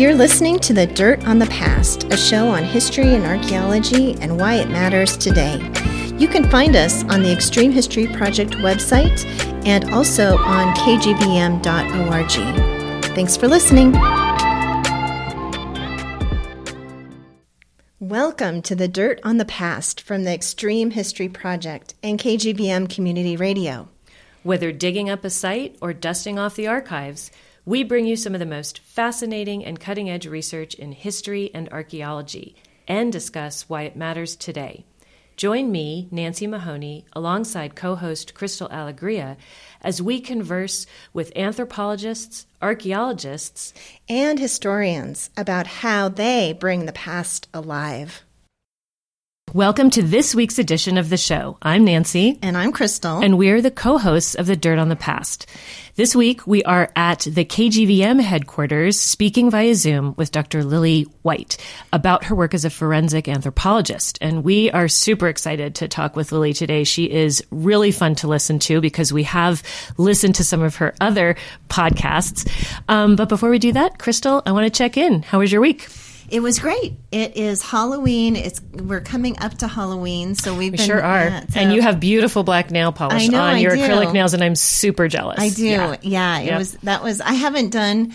You're listening to The Dirt on the Past, a show on history and archaeology and why it matters today. You can find us on the Extreme History Project website and also on kgvm.org. Thanks for listening. Welcome to The Dirt on the Past from the Extreme History Project and KGVM Community Radio. Whether digging up a site or dusting off the archives, we bring you some of the most fascinating and cutting edge research in history and archaeology and discuss why it matters today. Join me, Nancy Mahoney, alongside co host Crystal Alegria, as we converse with anthropologists, archaeologists, and historians about how they bring the past alive. Welcome to this week's edition of the show. I'm Nancy. And I'm Crystal. And we're the co hosts of The Dirt on the Past. This week, we are at the KGVM headquarters speaking via Zoom with Dr. Lilly White about her work as a forensic anthropologist. And we are super excited to talk with Lilly today. She is really fun to listen to because we have listened to some of her other podcasts. Um, but before we do that, Crystal, I want to check in. How was your week? It was great. It is Halloween. It's we're coming up to Halloween, so we've we been, sure are. Yeah, so and you have beautiful black nail polish know, on your acrylic nails, and I'm super jealous. I do. Yeah, Yeah, it Yep. was that was. I haven't done.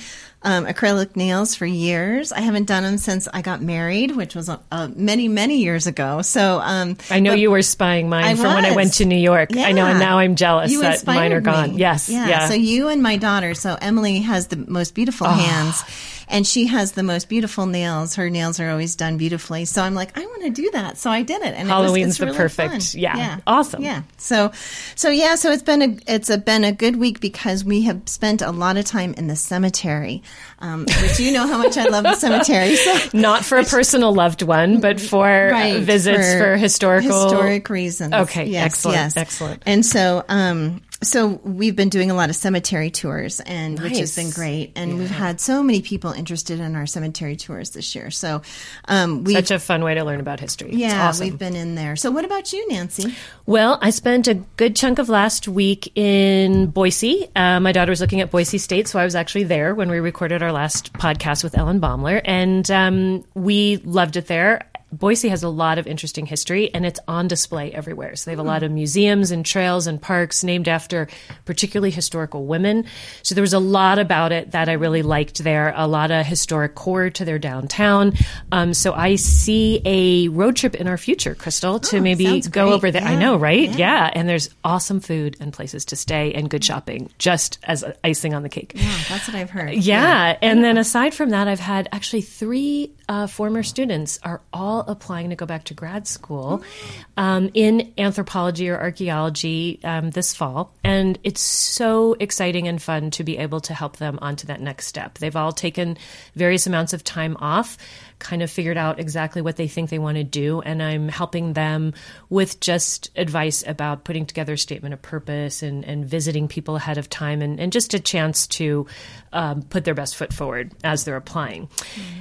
Um, acrylic nails for years. I haven't done them since I got married, which was uh, many, many years ago. So um, I know you were spying mine I from when I went to New York. I know, and now I'm jealous You that mine are gone. me. Yes, Yeah. yeah. So you and my daughter. So Emily has the most beautiful hands, and she has the most beautiful nails. Her nails are always done beautifully. So I'm like, I want to do that. So I did it, and it was, Halloween's the really perfect- fun. yeah. Awesome. Yeah. So, so yeah. So it's been a it's a, been a good week because we have spent a lot of time in the cemetery, um, which you know how much I love the cemetery. So. Not for a personal loved one, but for uh, Right, visits for, historical. historic reasons. Okay, yes, excellent, yes. excellent. And so, um, so we've been doing a lot of cemetery tours, and which has been great. And we've had so many people interested in our cemetery tours this year. So, um, we Such a fun way to learn about history. It's yeah, awesome. we've been in there. So, what about you, Nancy? Well, I spent a good chunk of last week in Boise. Uh, my daughter was looking at Boise State, so I was actually there when we recorded our last podcast with Ellen Baumler, and um, we loved it there. Boise has a lot of interesting history, and it's on display everywhere. So they have a lot of museums and trails and parks named after particularly historical women. So there was a lot about it that I really liked there. A lot of historic core to their downtown. Um, so I see a road trip in our future, Crystal, to maybe Oh, sounds go great. over there. I know, right? yeah. Yeah. And there's awesome food and places to stay and good shopping, just as icing on the cake. Yeah, that's what I've heard. Yeah. And then aside from that, I've had actually three uh, former students are all applying to go back to grad school um, in anthropology or archaeology um, this fall. And it's so exciting and fun to be able to help them onto that next step. They've all taken various amounts of time off, kind of figured out exactly what they think they want to do. And I'm helping them with just advice about putting together a statement of purpose and, and visiting people ahead of time and, and just a chance to um, put their best foot forward as they're applying.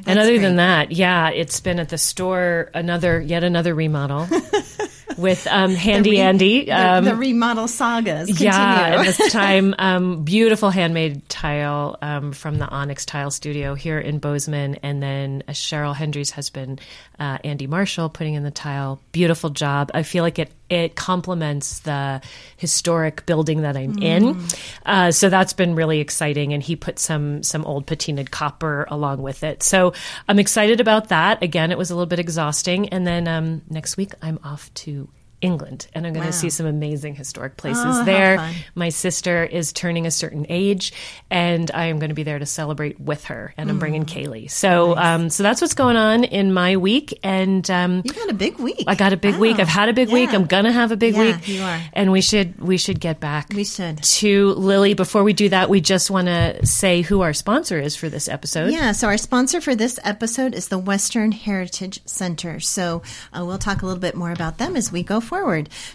and other than that, yeah, it's been at the store another yet another remodel with um, Handy re- Andy. The, Um, the remodel sagas. Continue. yeah, and this time, um, beautiful handmade tile um, from the Onyx Tile Studio here in Bozeman, and then uh, Cheryl Hendry's husband, uh, Andy Marshall, putting in the tile. Beautiful job. I feel like it it complements the historic building that I'm in, uh, so that's been really exciting. And he put some some old patinaed copper along with it, so I'm excited about that. Again, it was a little bit exhausting, and then um, next week I'm off to. England, and I'm going Wow. to see some amazing historic places Oh, there. My sister is turning a certain age, and I am going to be there to celebrate with her. And I'm Mm. bringing Kaylee. So, um, so that's what's going on in my week. And um, You got a big week. I got a big week. I've had a big week. I'm gonna have a big Yeah, week. you are. And we should we should get back. We should. to Lilly. Before we do that, we just want to say who our sponsor is for this episode. Yeah, so our sponsor for this episode is the Western Heritage Center. So uh, we'll talk a little bit more about them as we go forward.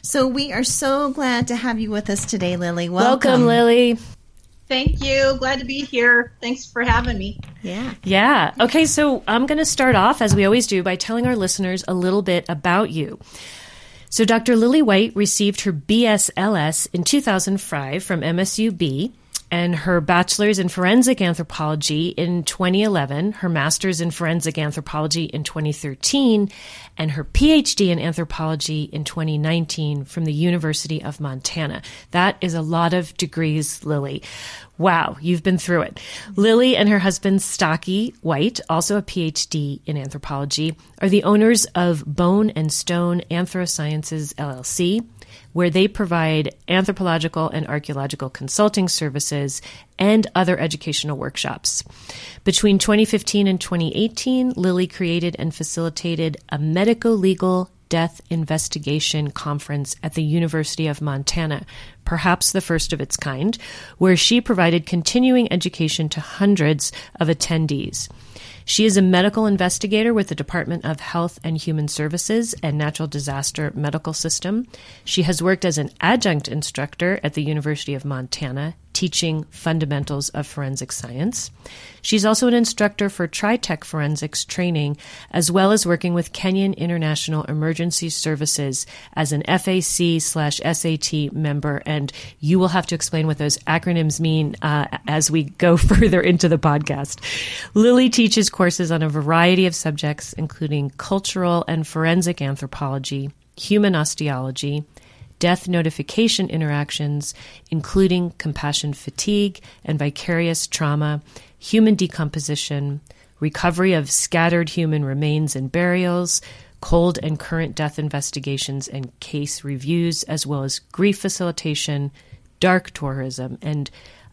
So we are so glad to have you with us today, Lilly. Welcome, Lilly. Thank you. Glad to be here. Thanks for having me. Yeah. Yeah. Okay, so I'm going to start off, as we always do, by telling our listeners a little bit about you. So, Dr. Lilly White received her BSLS in 2005 from MSUB. And her bachelor's in forensic anthropology in 2011, her master's in forensic anthropology in 2013, and her PhD in anthropology in 2019 from the University of Montana. That is a lot of degrees, Lilly. Wow, you've been through it. Lilly and her husband, Stocky White, also a PhD in anthropology, are the owners of Bone and Stone Anthrosciences LLC where they provide anthropological and archaeological consulting services and other educational workshops. Between 2015 and 2018, Lilly created and facilitated a medico legal death investigation conference at the University of Montana, perhaps the first of its kind, where she provided continuing education to hundreds of attendees. She is a medical investigator with the Department of Health and Human Services and National Disaster Medical System. She has worked as an adjunct instructor at the University of Montana teaching fundamentals of forensic science. She's also an instructor for TriTech forensics training, as well as working with Kenyon International Emergency Services as an FAC slash SAT member. And you will have to explain what those acronyms mean uh, as we go further into the podcast. Lilly teaches courses on a variety of subjects, including cultural and forensic anthropology, human osteology, death notification interactions, including compassion fatigue and vicarious trauma, human decomposition, recovery of scattered human remains and burials, cold and current death investigations and case reviews, as well as grief facilitation, dark tourism, and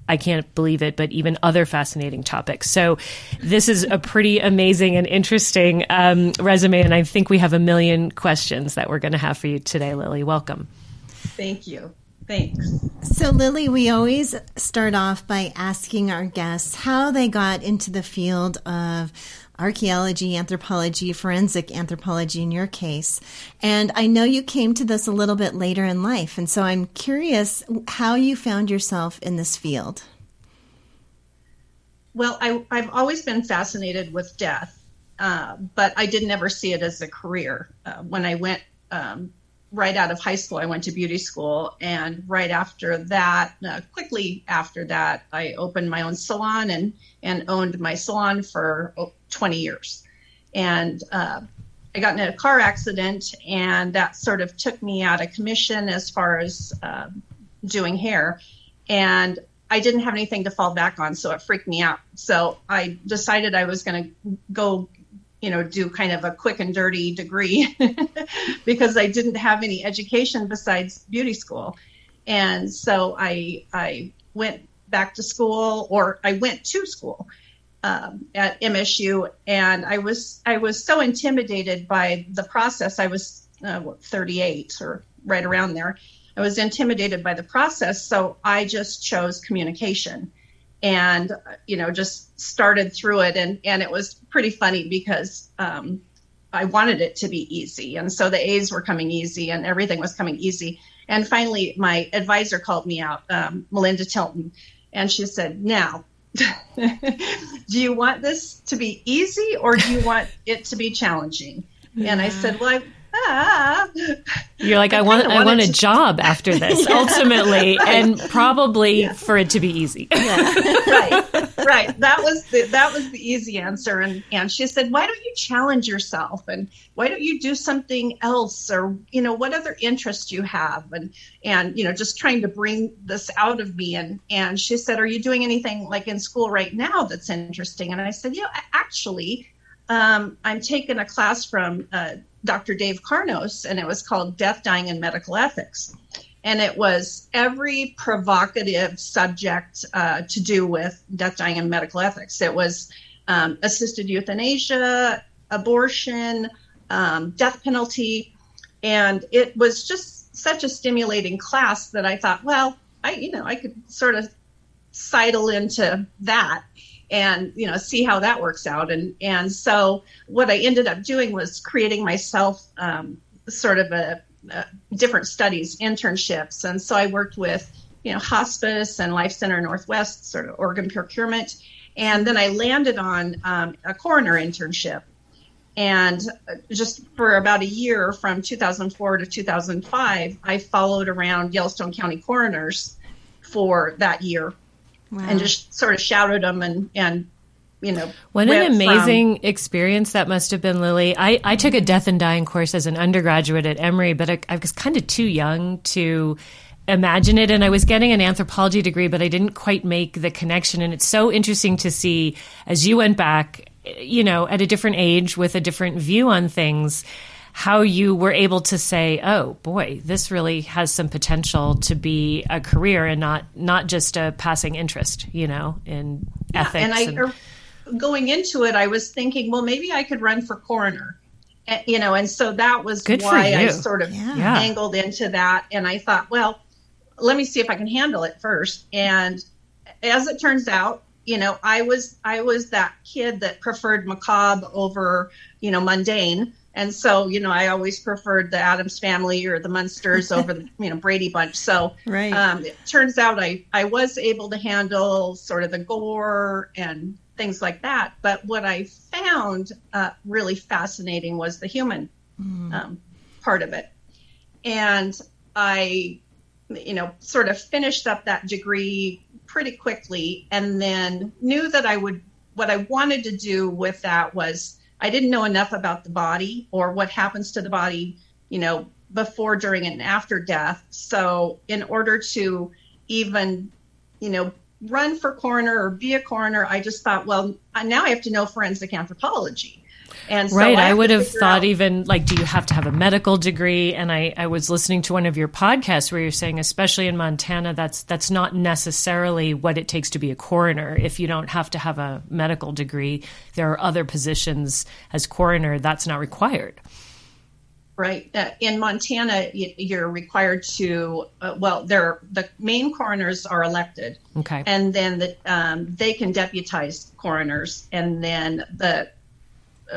I can't believe it, but even other fascinating topics. So, this is a pretty amazing and interesting um, resume, and I think we have a million questions that we're going to have for you today, Lilly. Welcome. Thank you. Thanks. So, Lilly, we always start off by asking our guests how they got into the field of archaeology, anthropology, forensic anthropology in your case. And I know you came to this a little bit later in life. And so I'm curious how you found yourself in this field. Well, I, have always been fascinated with death, uh, but I didn't ever see it as a career. Uh, when I went um, right out of high school, I went to beauty school. And right after that, uh, quickly after that, I opened my own salon and, and owned my salon for oh, 20 years. And uh, I got in a car accident, and that sort of took me out of commission as far as uh, doing hair. And I didn't have anything to fall back on, so it freaked me out. So I decided I was going to go you know, do kind of a quick and dirty degree because I didn't have any education besides beauty school. And so I I went back to school or I went to school um, at MSU and I was I was so intimidated by the process. I was uh, what, 38 or right around there. I was intimidated by the process, so I just chose communication and you know just started through it. And and it was pretty funny because um, I wanted it to be easy. And so the A's were coming easy and everything was coming easy. And finally my advisor called me out um, Melinda Tilton and she said now do you want this to be easy or do you want it to be challenging? Yeah. and I said well I ah. You're like, I, I want, I want a job after this, yeah. ultimately, right. and probably yeah. for it to be easy. Yeah. right, right. That was the that was the easy answer. And and she said, why don't you challenge yourself, and why don't you do something else, or you know, what other interests you have, and and you know, just trying to bring this out of me. And and she said, are you doing anything like in school right now that's interesting? And I said, yeah, actually. Um, I'm taking a class from uh, Dr. Dave Carnos, and it was called Death, Dying, and Medical Ethics. And it was every provocative subject uh, to do with death, dying, and medical ethics. It was um, assisted euthanasia, abortion, um, death penalty. And it was just such a stimulating class that I thought, well, I, you know, I could sort of sidle into that and you know see how that works out. And and so what i ended up doing was creating myself um, sort of a, a, different studies internships. And so i worked with you know hospice and life center northwest sort of organ procurement. And then i landed on um, a coroner internship. And just for about a year from 2004 to 2005 i followed around yellowstone county coroners for that year wow. and just sort of shouted them and and you know what an amazing from, experience that must have been lilly I, I took a death and dying course as an undergraduate at emory but I, I was kind of too young to imagine it and i was getting an anthropology degree but i didn't quite make the connection and it's so interesting to see as you went back you know at a different age with a different view on things how you were able to say, "Oh boy, this really has some potential to be a career and not not just a passing interest," you know, in yeah, ethics. And I, and- er, going into it, I was thinking, well, maybe I could run for coroner, and, you know, and so that was Good why I sort of yeah. angled into that. And I thought, well, let me see if I can handle it first. And as it turns out, you know, I was I was that kid that preferred macabre over, you know, mundane and so, you know, I always preferred the Addams family or the Munsters over the, you know, Brady Bunch. So right. um, it turns out I, I was able to handle sort of the gore and things like that. But what I found uh, really fascinating was the human mm. um, part of it. And I, you know, sort of finished up that degree pretty quickly and then knew that I would, what I wanted to do with that was I didn't know enough about the body or what happens to the body, you know, before, during, and after death. So, in order to even, you know, run for coroner or be a coroner, I just thought, well, now I have to know forensic anthropology. And so right, I, I would have thought out, even like, do you have to have a medical degree? And I, I was listening to one of your podcasts where you're saying, especially in Montana, that's that's not necessarily what it takes to be a coroner. If you don't have to have a medical degree, there are other positions as coroner that's not required. Right. Uh, in Montana, you're required to, uh, well, they're, the main coroners are elected. Okay. And then the, um, they can deputize coroners. And then the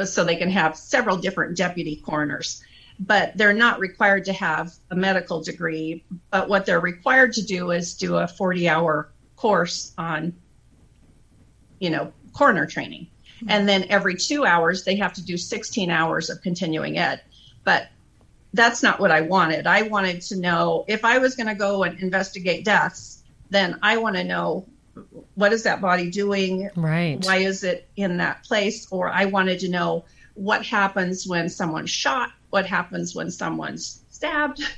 so they can have several different deputy coroners. But they're not required to have a medical degree. But what they're required to do is do a 40 hour course on, you know, coroner training. And then every two hours, they have to do 16 hours of continuing ed. But that's not what I wanted. I wanted to know if I was going to go and investigate deaths, then I want to know what is that body doing? Right. Why is it in that place? Or I wanted to know what happens when someone's shot, what happens when someone's stabbed.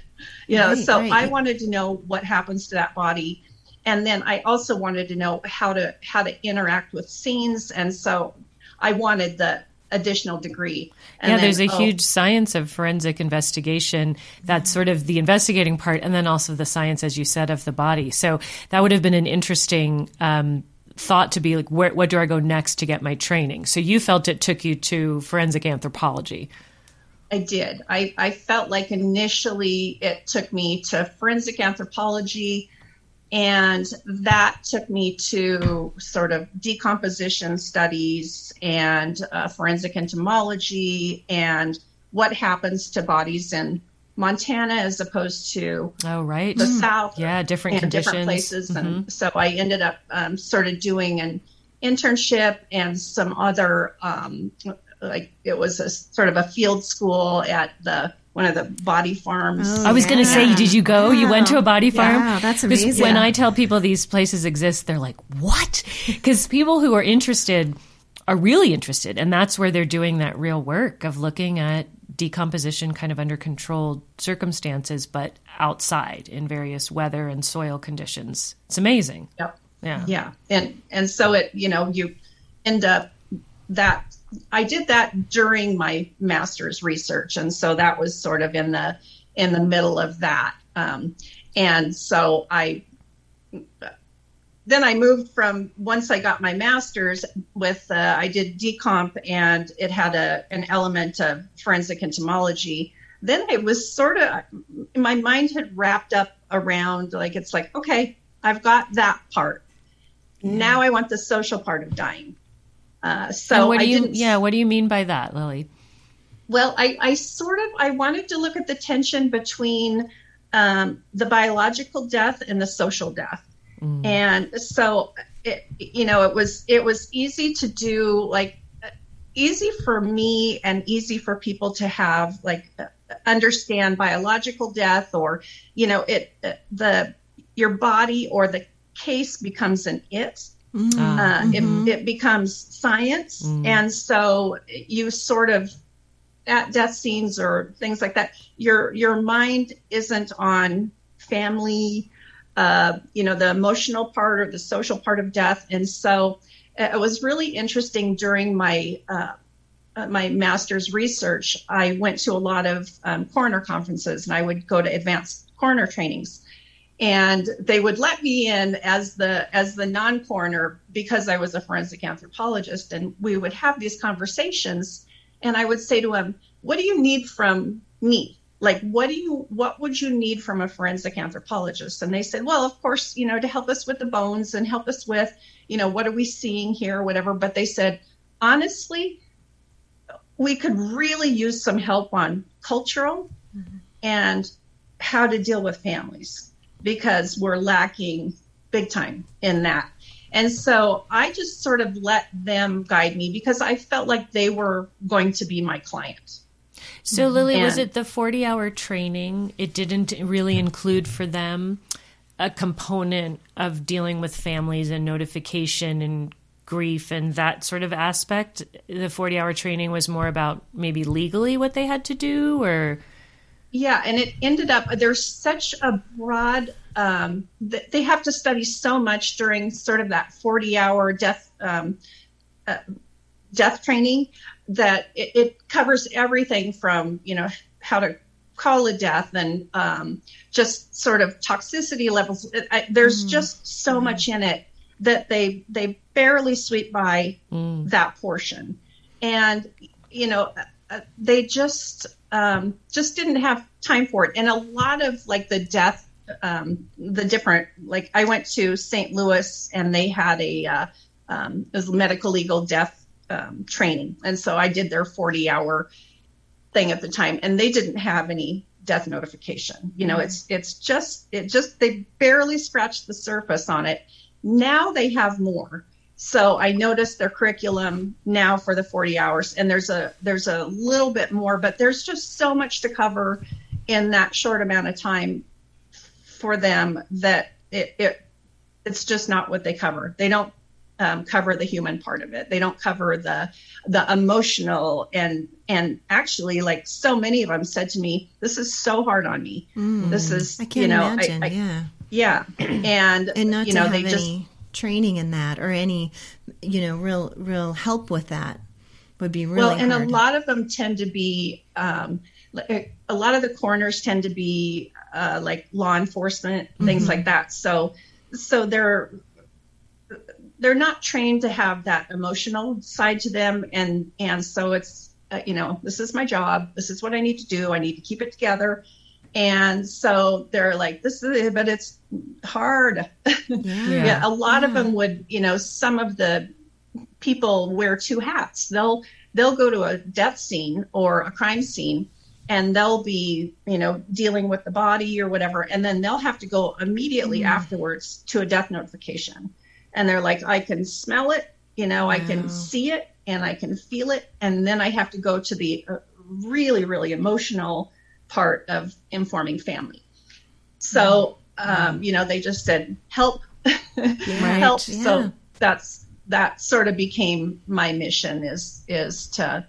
You know, right, so right. I wanted to know what happens to that body. And then I also wanted to know how to how to interact with scenes. And so I wanted the additional degree. And yeah, then, there's a oh, huge science of forensic investigation. That's sort of the investigating part, and then also the science, as you said, of the body. So that would have been an interesting um, thought to be like, where, what do I go next to get my training? So you felt it took you to forensic anthropology. I did. I, I felt like initially it took me to forensic anthropology and that took me to sort of decomposition studies and uh, forensic entomology and what happens to bodies in Montana as opposed to oh right the mm. south yeah different conditions different places mm-hmm. and so I ended up um, sort of doing an internship and some other um, like it was a sort of a field school at the one of the body farms. Oh, I was yeah. going to say, did you go? You went to a body farm? Yeah, that's amazing. When I tell people these places exist, they're like, what? Because people who are interested are really interested. And that's where they're doing that real work of looking at decomposition kind of under controlled circumstances, but outside in various weather and soil conditions. It's amazing. Yep. Yeah. Yeah. And, and so it, you know, you end up that I did that during my master's research, and so that was sort of in the in the middle of that. Um, and so I then I moved from once I got my master's with uh, I did decomp and it had a an element of forensic entomology. Then it was sort of my mind had wrapped up around like it's like okay I've got that part. Now I want the social part of dying. Uh, so and what do you, yeah, what do you mean by that, Lilly? Well, I, I sort of I wanted to look at the tension between um, the biological death and the social death, mm. and so it, you know it was it was easy to do like easy for me and easy for people to have like understand biological death or you know it the your body or the case becomes an it. Mm. Uh, it, it becomes science. And so you sort of, at death scenes or things like that, your your mind isn't on family, uh, you know, the emotional part or the social part of death. And so uh, it was really interesting during my uh, uh, my master's research. I went to a lot of um, coroner conferences, and I would go to advanced coroner trainings. And they would let me in as the as the non-coroner because I was a forensic anthropologist, and we would have these conversations. And I would say to them, "What do you need from me? Like, what do you what would you need from a forensic anthropologist?" And they said, "Well, of course, you know, to help us with the bones and help us with, you know, what are we seeing here, or whatever." But they said, honestly, we could really use some help on cultural mm-hmm. and how to deal with families because we're lacking big time in that. And so I just sort of let them guide me because I felt like they were going to be my client. So, Lilly, was it the 40 hour training? It didn't really include for them a component of dealing with families and notification and grief and that sort of aspect. The 40 hour training was more about maybe legally what they had to do or. Yeah, and it ended up there's such a broad. Um, th- they have to study so much during sort of that 40 hour death um, uh, death training that it, it covers everything from you know how to call a death and um, just sort of toxicity levels. It, I, there's just so much in it that they they barely sweep by that portion, and you know uh, they just um, just didn't have time for it. And a lot of like the death, um, the different like I went to St. Louis and they had a uh, um, it was medical legal death um, training, and so I did their forty hour thing at the time, and they didn't have any death notification. You know, it's it's just it just they barely scratched the surface on it. Now they have more. So I noticed their curriculum now for the 40 hours, and there's a there's a little bit more, but there's just so much to cover in that short amount of time for them that it, it it's just not what they cover. They don't um, cover the human part of it. They don't cover the the emotional and and actually like so many of them said to me, "This is so hard on me. This is Mm. I can't you know imagine. I, I, yeah. yeah and and not you to know have they any just training in that or any you know real real help with that would be really well and hard. a lot of them tend to be um, a lot of the coroners tend to be uh, like law enforcement things Mm-hmm. like that. So so they're they're not trained to have that emotional side to them. And and so it's uh, you know this is my job. This is what i need to do. I need to keep it together and so they're like this is it but it's hard. Yeah. yeah, a lot of them would you know some of the people wear two hats. They'll they'll go to a death scene or a crime scene and they'll be you know dealing with the body or whatever. And then they'll have to go immediately afterwards to a death notification. And they're like i can smell it you know i can see it and i can feel it. And then i have to go to the uh, really really emotional part of informing family so um, you know they just said help help yeah. so that's that sort of became my mission is is to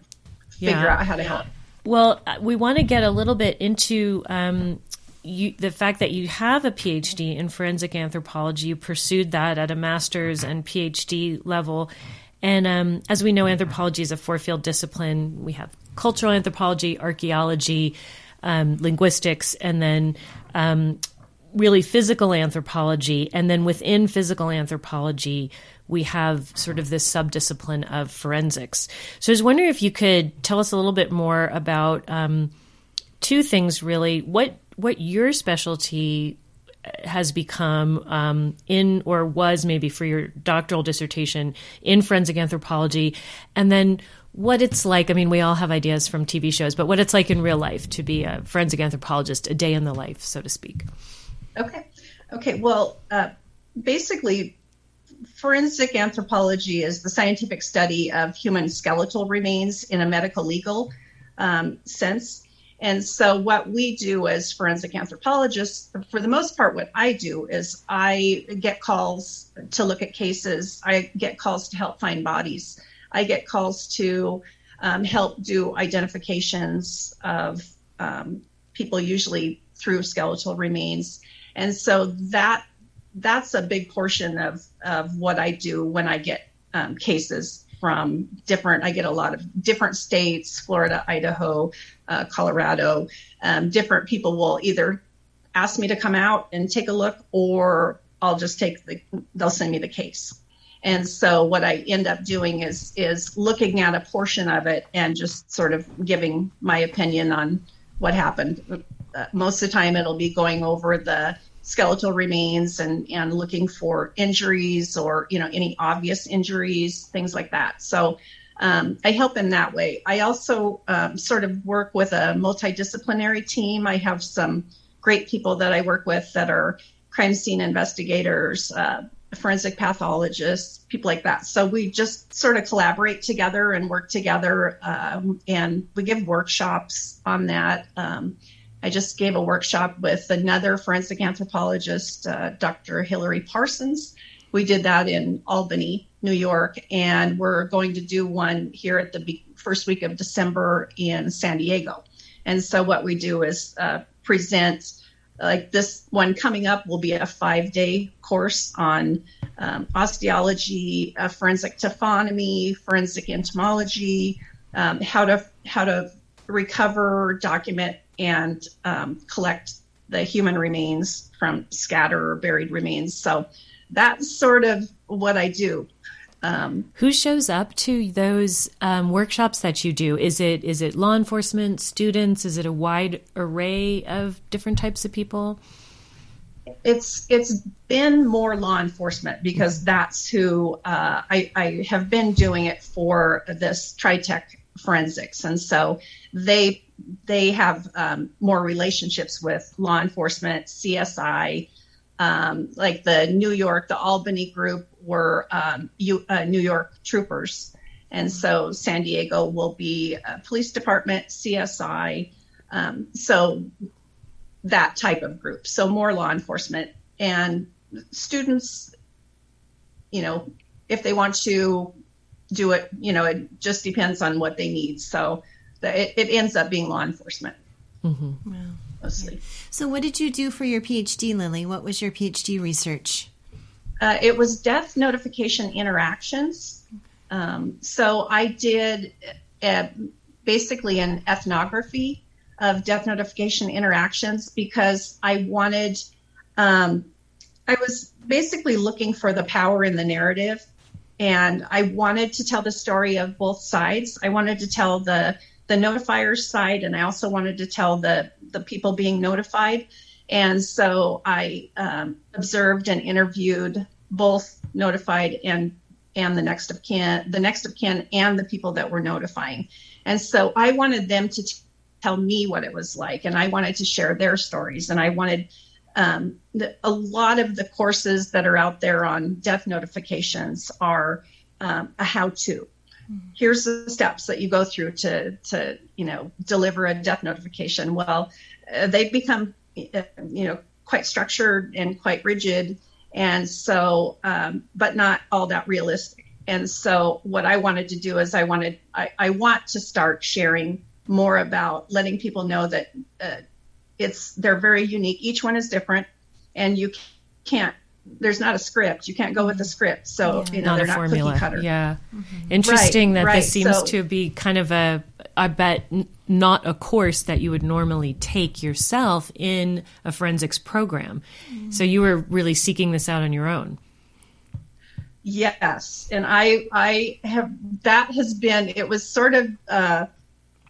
figure Yeah. out how to help Well, uh, we want to get a little bit into um, you, the fact that you have a PhD in forensic anthropology. You pursued that at a master's and PhD level. And um, as we know, anthropology is a four field discipline. We have cultural anthropology, archaeology, um, linguistics, and then um, really physical anthropology. And then within physical anthropology, we have sort of this subdiscipline of forensics. So I was wondering if you could tell us a little bit more about um, two things, really. What what your specialty has become um, in or was maybe for your doctoral dissertation in forensic anthropology, and then what it's like. I mean, we all have ideas from TV shows, but what it's like in real life to be a forensic anthropologist, a day in the life, so to speak. Okay. Okay. Well, uh, basically, forensic anthropology is the scientific study of human skeletal remains in a medical legal um, sense. And so, what we do as forensic anthropologists, for the most part, what I do is I get calls to look at cases, I get calls to help find bodies, I get calls to um, help do identifications of um, people, usually through skeletal remains. And so, that that's a big portion of, of what I do when I get um, cases from different, I get a lot of different states, Florida, Idaho, uh, Colorado. Um, different people will either ask me to come out and take a look, or I'll just take the, they'll send me the case. And so what I end up doing is is looking at a portion of it and just sort of giving my opinion on what happened. Uh, most of the time, it'll be going over the skeletal remains and and looking for injuries or you know any obvious injuries things like that. So um, i help in that way. I also um, sort of work with a multidisciplinary team. I have some great people that i work with that are crime scene investigators uh, forensic pathologists people like that so we just sort of collaborate together and work together um, and we give workshops on that um, I just gave a workshop with another forensic anthropologist, uh, Dr. Hillary Parsons. We did that in Albany, New York, and we're going to do one here at the first week of December in San Diego. And so, what we do is uh, present, like this one coming up, will be a five day course on um, osteology, uh, forensic taphonomy, forensic entomology, um, how to how to recover, document, and um, collect the human remains from scatter or buried remains. So that's sort of what I do. Um, Who shows up to those um, workshops that you do? Is it is it law enforcement, students? Is it a wide array of different types of people? It's it's been more law enforcement because that's who uh, I, I have been doing it for this Tritech forensics, and so they they have um, more relationships with law enforcement, CSI, um, like the New York, the Albany group were um, U, uh, New York troopers. And so San Diego will be a police department, CSI. Um, so that type of group. So more law enforcement and students, you know, if they want to do it, you know, it just depends on what they need. So it, it ends up being law enforcement. Mm-hmm. Wow. Mostly. So, what did you do for your PhD, Lilly? What was your PhD research? Uh, it was death notification interactions. Um, so, I did uh, basically an ethnography of death notification interactions because I wanted, um, I was basically looking for the power in the narrative. And I wanted to tell the story of both sides. I wanted to tell the the notifier's side, and I also wanted to tell the the people being notified. And so I um, observed and interviewed both notified and and the next of kin, the next of kin, and the people that were notifying. And so I wanted them to t- tell me what it was like, and I wanted to share their stories, and I wanted um, the, a lot of the courses that are out there on death notifications are um, a how-to here's the steps that you go through to to you know deliver a death notification. Well uh, they've become uh, you know quite structured and quite rigid and so um, but not all that realistic. And so what i wanted to do is i wanted i, I want to start sharing more about letting people know that uh, it's they're very unique. Each one is different and you can't there's not a script. You can't go with a script. So yeah. you know not they're not formula. cookie cutter. Yeah, mm-hmm. interesting right, that right. this seems so, to be kind of a. I bet not a course that you would normally take yourself in a forensics program. Mm-hmm. So you were really seeking this out on your own. Yes, and I I have that has been it was sort of uh,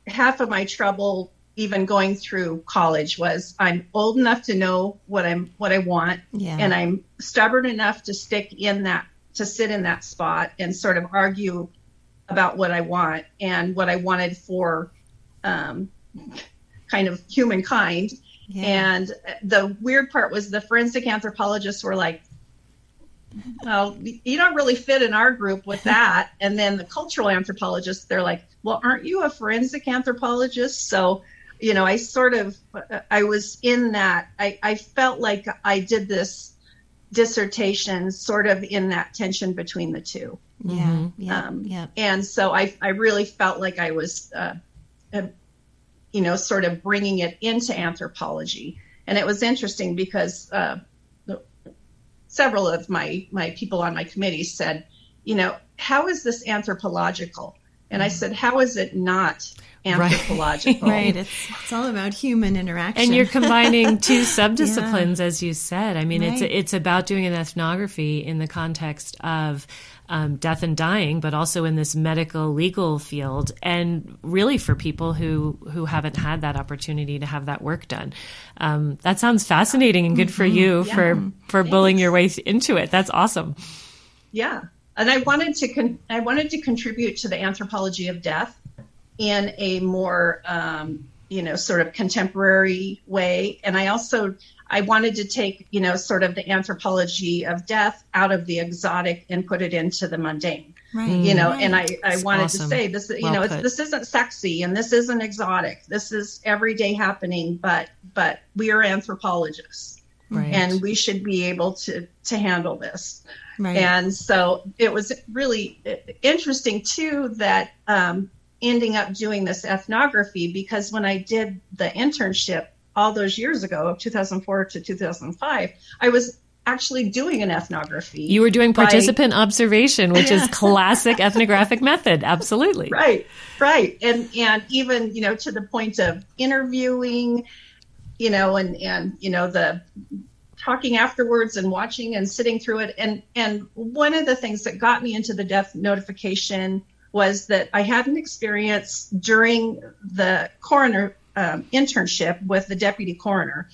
half of my trouble even going through college was I'm old enough to know what I'm what I want yeah. and I'm stubborn enough to stick in that to sit in that spot and sort of argue about what I want and what I wanted for um, kind of humankind. Yeah. And the weird part was the forensic anthropologists were like, well, you don't really fit in our group with that. And then the cultural anthropologists, they're like, well, aren't you a forensic anthropologist? So you know, I sort of, I was in that, I, I felt like I did this dissertation sort of in that tension between the two. Yeah. Mm-hmm. Yeah. Um, yeah. And so I, I really felt like I was, uh, uh, you know, sort of bringing it into anthropology. And it was interesting because uh, several of my, my people on my committee said, you know, how is this anthropological? And I mm. said, how is it not anthropological? Right. right. It's, it's all about human interaction. And you're combining two subdisciplines, yeah. as you said. I mean, right. it's it's about doing an ethnography in the context of um, death and dying, but also in this medical legal field, and really for people who who haven't had that opportunity to have that work done. Um, that sounds fascinating and good mm-hmm. for you yeah. for for bullying your way into it. That's awesome. Yeah, and I wanted to con- I wanted to contribute to the anthropology of death in a more um, you know sort of contemporary way, and I also I wanted to take you know sort of the anthropology of death out of the exotic and put it into the mundane. Right. You know, right. and I, I wanted awesome. to say this, you well know, this isn't sexy and this isn't exotic. This is everyday happening, but but we are anthropologists. Right. And we should be able to to handle this. Right. And so it was really interesting too that um, ending up doing this ethnography because when I did the internship all those years ago, 2004 to 2005, I was actually doing an ethnography. You were doing participant by, observation, which yeah. is classic ethnographic method. Absolutely. Right. Right. And and even, you know, to the point of interviewing, you know, and and you know the talking afterwards and watching and sitting through it. And and one of the things that got me into the death notification was that I had an experience during the coroner um, internship with the deputy coroner,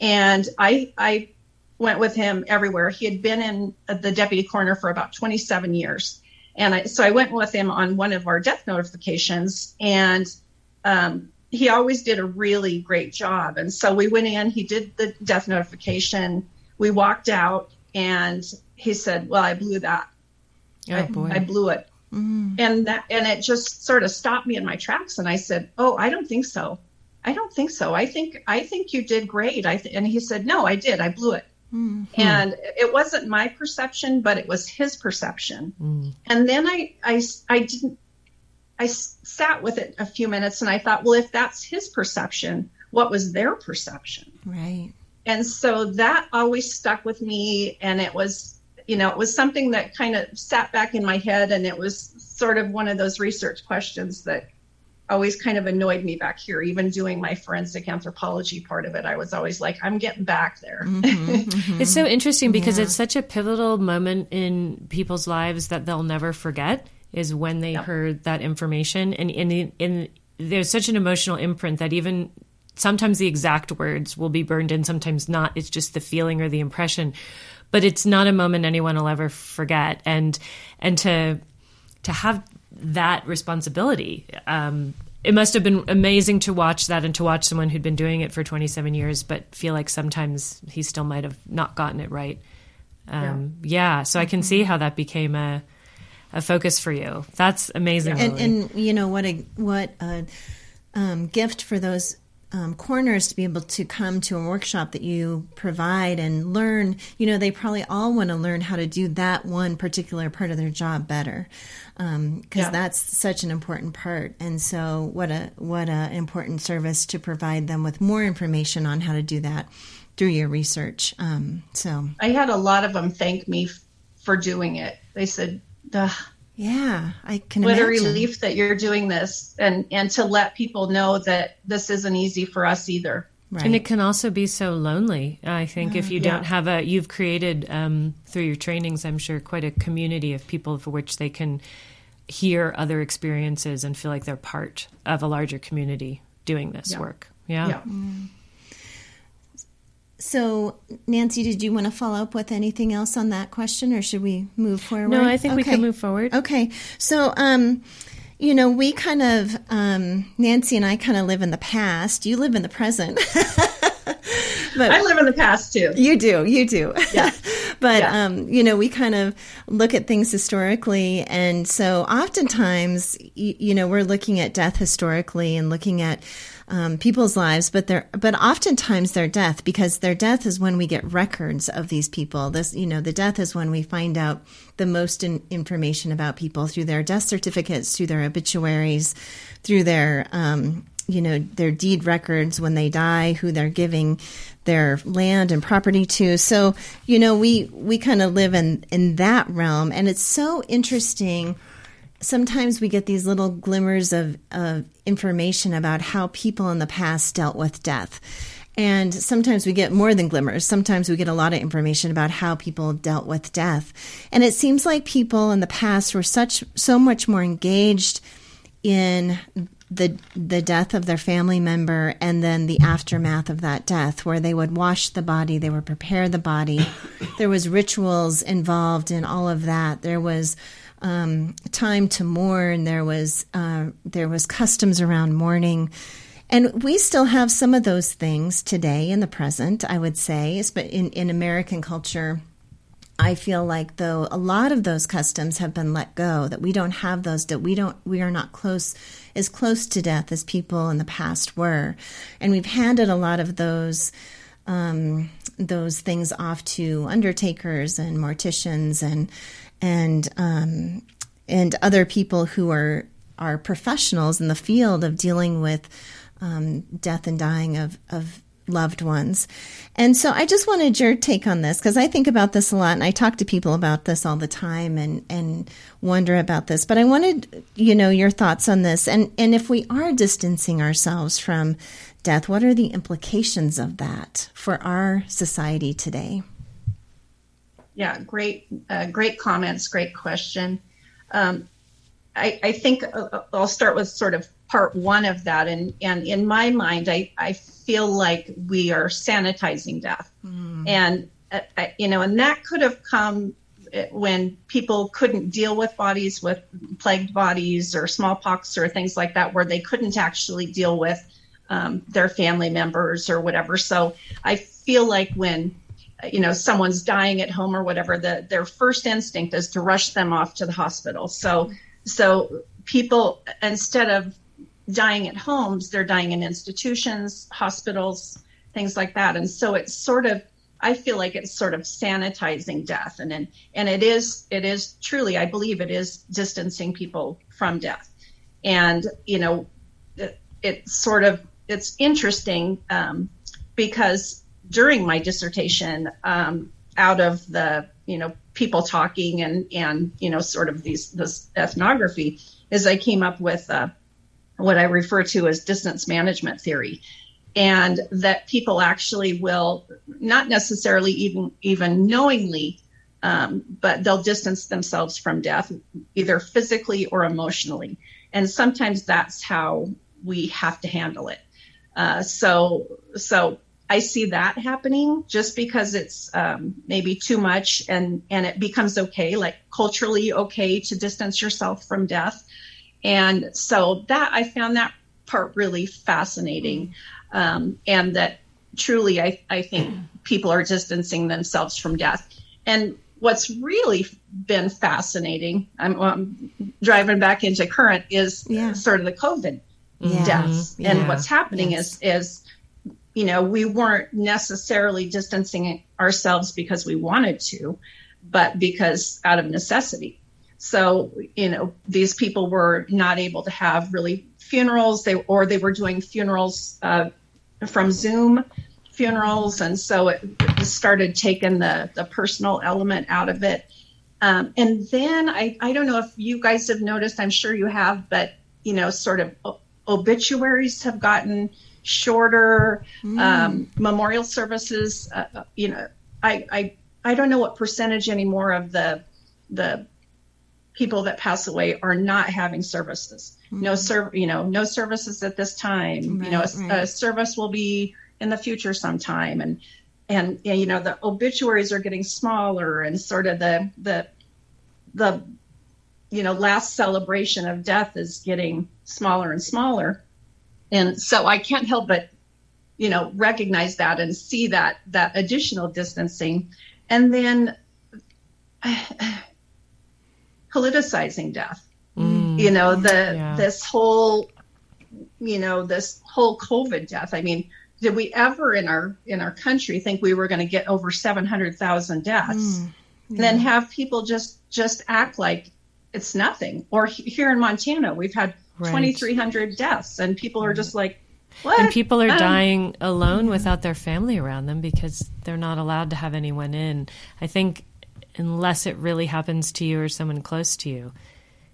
and I I went with him everywhere. He had been in the deputy coroner for about 27 years, and I, so I went with him on one of our death notifications, and um, he always did a really great job. And so we went in, he did the death notification. We walked out and he said, Well, I blew that. Oh, I, boy. I blew it. Mm-hmm. And that and it just sort of stopped me in my tracks. And I said, Oh, I don't think so. I don't think so. I think I think you did great. I th-. and he said, No, I did. I blew it. Mm-hmm. And it wasn't my perception, but it was his perception. Mm. And then I, I, I didn't I sat with it a few minutes and I thought, well, if that's his perception, what was their perception? Right. And so that always stuck with me. And it was, you know, it was something that kind of sat back in my head. And it was sort of one of those research questions that always kind of annoyed me back here. Even doing my forensic anthropology part of it, I was always like, I'm getting back there. Mm-hmm, mm-hmm. it's so interesting because yeah. it's such a pivotal moment in people's lives that they'll never forget is when they yep. heard that information. And in, in, there's such an emotional imprint that even sometimes the exact words will be burned in, sometimes not. It's just the feeling or the impression. But it's not a moment anyone will ever forget. And and to to have that responsibility. Um, it must have been amazing to watch that and to watch someone who'd been doing it for 27 years, but feel like sometimes he still might have not gotten it right. Um, yeah. yeah. So I can see how that became a a focus for you. That's amazing. And, and, you know what a what a um, gift for those um, coroners to be able to come to a workshop that you provide and learn. You know, they probably all want to learn how to do that one particular part of their job better, because um, yeah. that's such an important part. And so, what a what a important service to provide them with more information on how to do that through your research. Um, so, I had a lot of them thank me f- for doing it. They said, yeah, I can. What imagine. a relief that you're doing this, and and to let people know that this isn't easy for us either. Right. And it can also be so lonely. I think if you yeah. don't have a, you've created um, through your trainings, I'm sure, quite a community of people for which they can hear other experiences and feel like they're part of a larger community doing this yeah. work. Yeah. yeah. Mm. So, Nancy, did you want to follow up with anything else on that question, or should we move forward? No, I think okay. we can move forward. Okay. So, um, you know, we kind of, um, Nancy and I kind of live in the past. You live in the present. but I live in the past too. You do, you do. Yeah. but yeah. um, you know, we kind of look at things historically, and so oftentimes, you, you know, we're looking at death historically and looking at um, people's lives, but they're but oftentimes their death because their death is when we get records of these people. This you know the death is when we find out the most in, information about people through their death certificates, through their obituaries, through their um, you know their deed records when they die, who they're giving their land and property to. So you know we we kind of live in in that realm, and it's so interesting sometimes we get these little glimmers of, of information about how people in the past dealt with death. And sometimes we get more than glimmers. Sometimes we get a lot of information about how people dealt with death. And it seems like people in the past were such so much more engaged in the the death of their family member and then the aftermath of that death where they would wash the body, they would prepare the body. There was rituals involved in all of that. There was um, time to mourn. There was uh, there was customs around mourning, and we still have some of those things today in the present. I would say, but in in American culture. I feel like though a lot of those customs have been let go, that we don't have those, that we don't, we are not close, as close to death as people in the past were, and we've handed a lot of those um, those things off to undertakers and morticians and and um, and other people who are are professionals in the field of dealing with um, death and dying of, of loved ones. And so I just wanted your take on this because I think about this a lot and I talk to people about this all the time and, and wonder about this. But I wanted, you know, your thoughts on this. And, and if we are distancing ourselves from death, what are the implications of that for our society today? Yeah, great, uh, great comments, great question. Um, I, I, think uh, I'll start with sort of part one of that, and and in my mind, I I feel like we are sanitizing death, mm. and uh, you know, and that could have come uh, when people couldn't deal with bodies with plagued bodies or smallpox or things like that, where they couldn't actually deal with um, their family members or whatever. So I feel like when you know someone's dying at home or whatever the their first instinct is to rush them off to the hospital. So so people instead of dying at homes they're dying in institutions hospitals things like that. And so it's sort of i feel like it's sort of sanitizing death. And and, and it is it is truly i believe it is distancing people from death. And you know it, it's sort of it's interesting um, because during my dissertation um, out of the you know people talking and and you know sort of these this ethnography is I came up with uh, what I refer to as distance management theory, and that people actually will not necessarily even even knowingly, um, but they'll distance themselves from death either physically or emotionally, and sometimes that's how we have to handle it. Uh, so so I see that happening just because it's um, maybe too much and and it becomes okay, like culturally okay to distance yourself from death. And so that I found that part really fascinating, um, and that truly I I think people are distancing themselves from death. And what's really been fascinating, I'm, I'm driving back into current, is yeah. sort of the COVID yeah. deaths. Yeah. And what's happening yes. is is you know, we weren't necessarily distancing ourselves because we wanted to, but because out of necessity. So, you know, these people were not able to have really funerals, they or they were doing funerals uh, from Zoom funerals, and so it, started taking the the personal element out of it. Um, and then I I don't know if you guys have noticed, I'm sure you have, but you know, sort of obituaries have gotten shorter mm. um, memorial services. Uh, uh, you know, I, I I don't know what percentage anymore of the the people that pass away are not having services. Mm. No serv, you know, no services at this time. Right, you know, a, right. a, service will be in the future sometime, and, and and you know the obituaries are getting smaller, and sort of the the the you know last celebration of death is getting smaller and smaller and so I can't help but, you know, recognize that and see that that additional distancing. And then politicizing death. Mm. You know, the yeah. this whole you know, this whole COVID death. I mean, did we ever in our in our country think we were going to get over 700,000 deaths? Mm. Yeah. And then have people just just act like it's nothing. Or here in Montana, we've had right. 2,300 deaths, and people are just like, what? And people are um, dying alone without their family around them because they're not allowed to have anyone in. I think unless it really happens to you or someone close to you,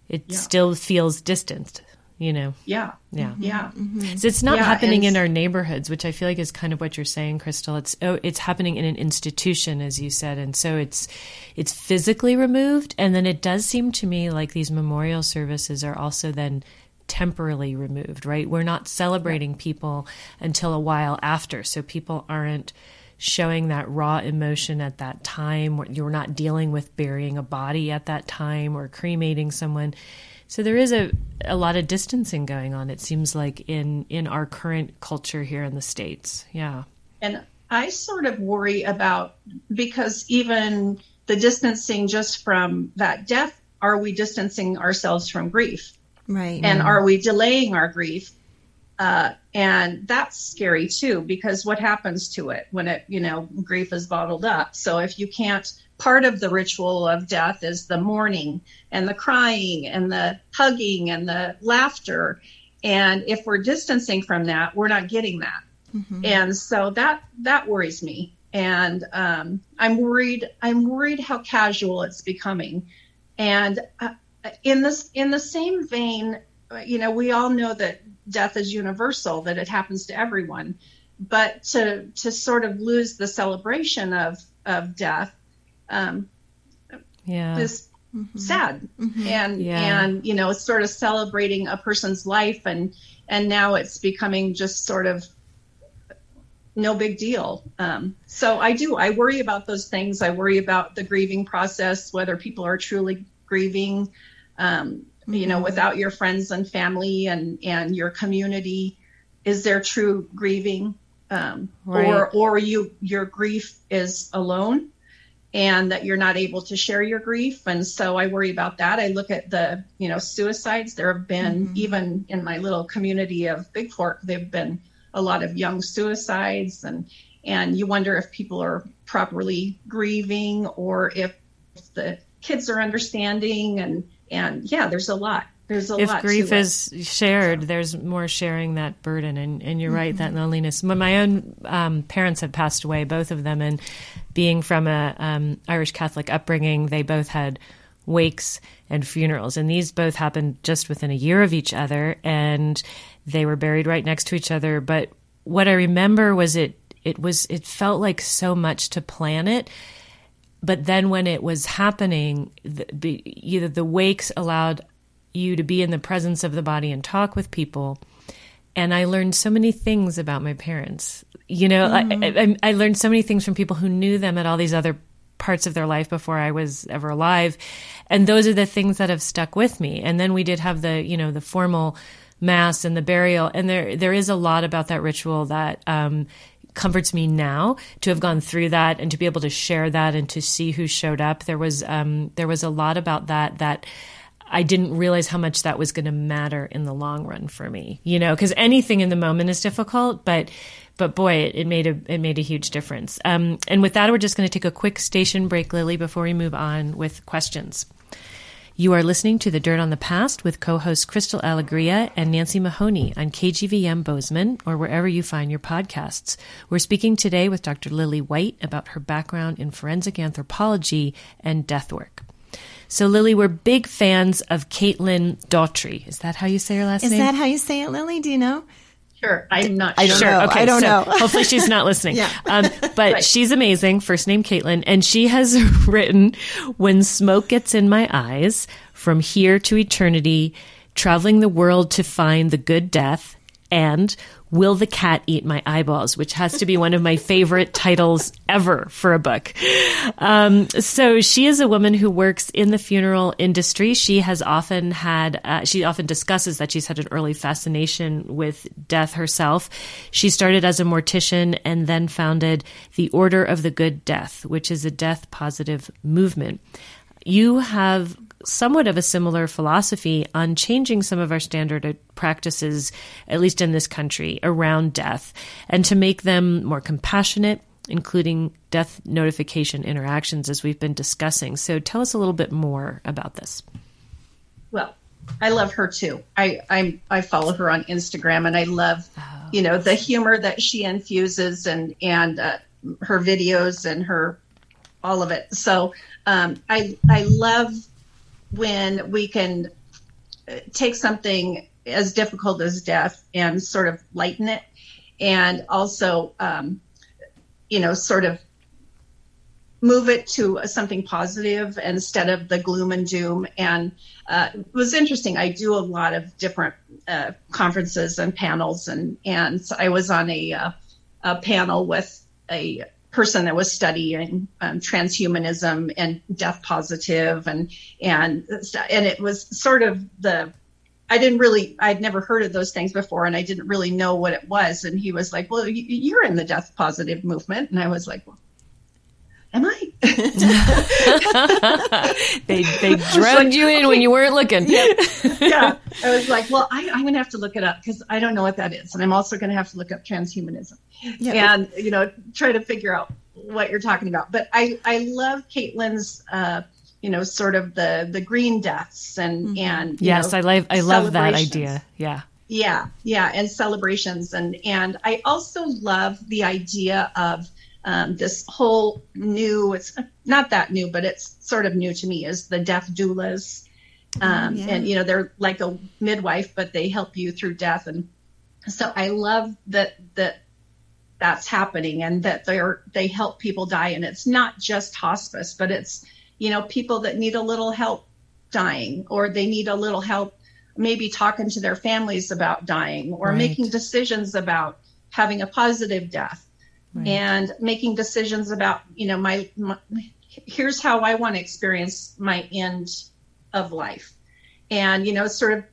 it yeah. still feels distant you know? Yeah. Yeah. Yeah. Mm-hmm. so it's not yeah, happening in our neighborhoods which i feel like is kind of what you're saying crystal. It's oh it's happening in an institution as you said. And so it's it's physically removed. And then it does seem to me like these memorial services are also then temporarily removed right? We're not celebrating people until a while after. So people aren't showing that raw emotion at that time. You're not dealing with burying a body at that time or cremating someone so there is a, a lot of distancing going on, it seems like, in, in our current culture here in the States. Yeah. And I sort of worry about because even the distancing just from that death, are we distancing ourselves from grief? Right. And are we delaying our grief? Uh, and that's scary too, because what happens to it when it, you know, grief is bottled up? So if you can't part of the ritual of death is the mourning and the crying and the hugging and the laughter. And if we're distancing from that, we're not getting that. Mm-hmm. And so that that worries me. And um, I'm worried. I'm worried how casual it's becoming. And uh, in this, in the same vein, you know, we all know that death is universal; that it happens to everyone. But to to sort of lose the celebration of of death um, yeah. is mm-hmm. sad mm-hmm. and yeah. and you know it's sort of celebrating a person's life and and now it's becoming just sort of no big deal um, so i do i worry about those things i worry about the grieving process whether people are truly grieving um, mm-hmm. you know mm-hmm. without your friends and family and and your community is there true grieving um, right. or or you your grief is alone and that you're not able to share your grief. And so i worry about that. I look at the you know suicides. There have been mm-hmm. even in my little community of Bigfork there've been a lot of young suicides. And and you wonder if people are properly grieving or if the kids are understanding. And and yeah there's a lot. There's a lot. if lot grief is shared, there's more sharing that burden, and, and you're mm-hmm. right that loneliness. When my own um, parents have passed away, both of them, and being from a um, Irish Catholic upbringing, they both had wakes and funerals, and these both happened just within a year of each other, and they were buried right next to each other. But what I remember was it it was it felt like so much to plan it but then when it was happening, the, the, the wakes allowed you to be in the presence of the body and talk with people. And I learned so many things about my parents. You know, mm. I, I, I learned so many things from people who knew them at all these other parts of their life before I was ever alive. And those are the things that have stuck with me. And then we did have the, you know, the formal mass and the burial. And there, there is a lot about that ritual that, um, comforts me now to have gone through that and to be able to share that and to see who showed up. There was, um, there was a lot about that, that, I didn't realize how much that was going to matter in the long run for me, you know, because anything in the moment is difficult, but but boy, it, it made a it made a huge difference. Um, and with that, we're just going to take a quick station break, Lilly, before we move on with questions. You are listening to The Dirt on the Past with co-hosts Crystal Alegria and Nancy Mahoney on KGVM Bozeman or wherever you find your podcasts. We're speaking today with Dr. Lilly White about her background in forensic anthropology and death work. So, Lilly, we're big fans of Caitlin Doughty. Is that how you say her last Is name? Is that how you say it, Lilly? Do you know? Sure. I'm not I sure. Know. Okay, I don't so know. hopefully she's not listening. yeah. Um, but right. she's amazing. First name Caitlin. And she has written When Smoke Gets in My Eyes, From Here to Eternity, Traveling the World to Find the Good Death, and Will the Cat Eat My Eyeballs, which has to be one of my favorite titles ever for a book. Um, so she is a woman who works in the funeral industry. She has often had, uh, she often discusses that she's had an early fascination with death herself. She started as a mortician and then founded the Order of the Good Death, which is a death positive movement. you have somewhat of a similar philosophy on changing some of our standard practices, at least in this country, around death, and to make them more compassionate, including death notification interactions, as we've been discussing. So tell us a little bit more about this. Well, I love her too. I I'm, I follow her on Instagram, and I love, oh. you know, the humor that she infuses, and and uh, her videos and her all of it. So um, I I love when we can uh, take something as difficult as death and sort of lighten it, and also um, you know sort of move it to something positive instead of the gloom and doom. And uh, it was interesting. I do a lot of different uh, conferences and panels, and and I was on a, uh, a panel with a person that was studying um, transhumanism and death positive, and and and it was sort of the I didn't really, I'd never heard of those things before, and I didn't really know what it was. And he was like, "Well, you're in the death positive movement," and I was like, "Well, am I? they they drugged like, you in okay. when you weren't looking. Yeah. yeah. I was like, well, I, am going to have to look it up because I don't know what that is. And I'm also going to have to look up transhumanism yeah. and, you know, try to figure out what you're talking about. But I, I love Caitlin's, uh, you know, sort of the, the green deaths and, mm-hmm. and, yes, know, I love, I love that idea. Yeah. Yeah. Yeah. And celebrations. And, and I also love the idea of, um, this whole new it's not that new but it's sort of new to me is the death doulas oh, um, yeah. and you know they're like a midwife but they help you through death and so i love that that that's happening and that they're they help people die and it's not just hospice but it's you know people that need a little help dying or they need a little help maybe talking to their families about dying or right. making decisions about having a positive death right. and making decisions about you know my, my here's how i want to experience my end of life and you know sort of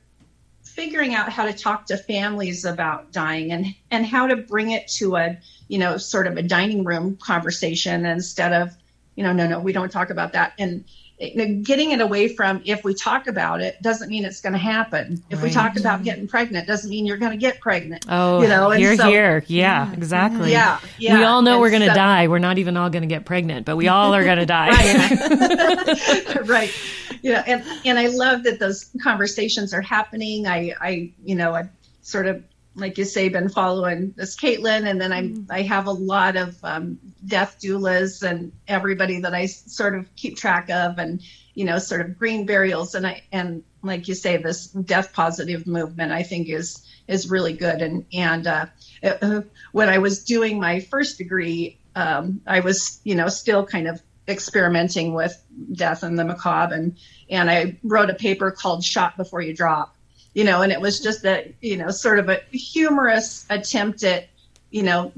figuring out how to talk to families about dying and and how to bring it to a you know sort of a dining room conversation instead of you know no no we don't talk about that and getting it away from if we talk about it doesn't mean it's going to happen. If right. we talk about getting pregnant, doesn't mean you're going to get pregnant. Oh, you know, you're so, here. Yeah, exactly. Yeah, yeah. We all know and we're going to so, die. We're not even all going to get pregnant, but we all are going to die. right. right. Yeah, and and I love that those conversations are happening. I I you know I sort of like you say, been following this Caitlin, and then I mm. I have a lot of um, death doulas and everybody that I sort of keep track of, and you know, sort of green burials, and I and like you say, this death positive movement I think is is really good, and and uh, uh, when I was doing my first degree, um, I was you know still kind of experimenting with death and the macabre, and and I wrote a paper called "Shot Before You Drop." You know, and it was just a, you know, sort of a humorous attempt at, you know,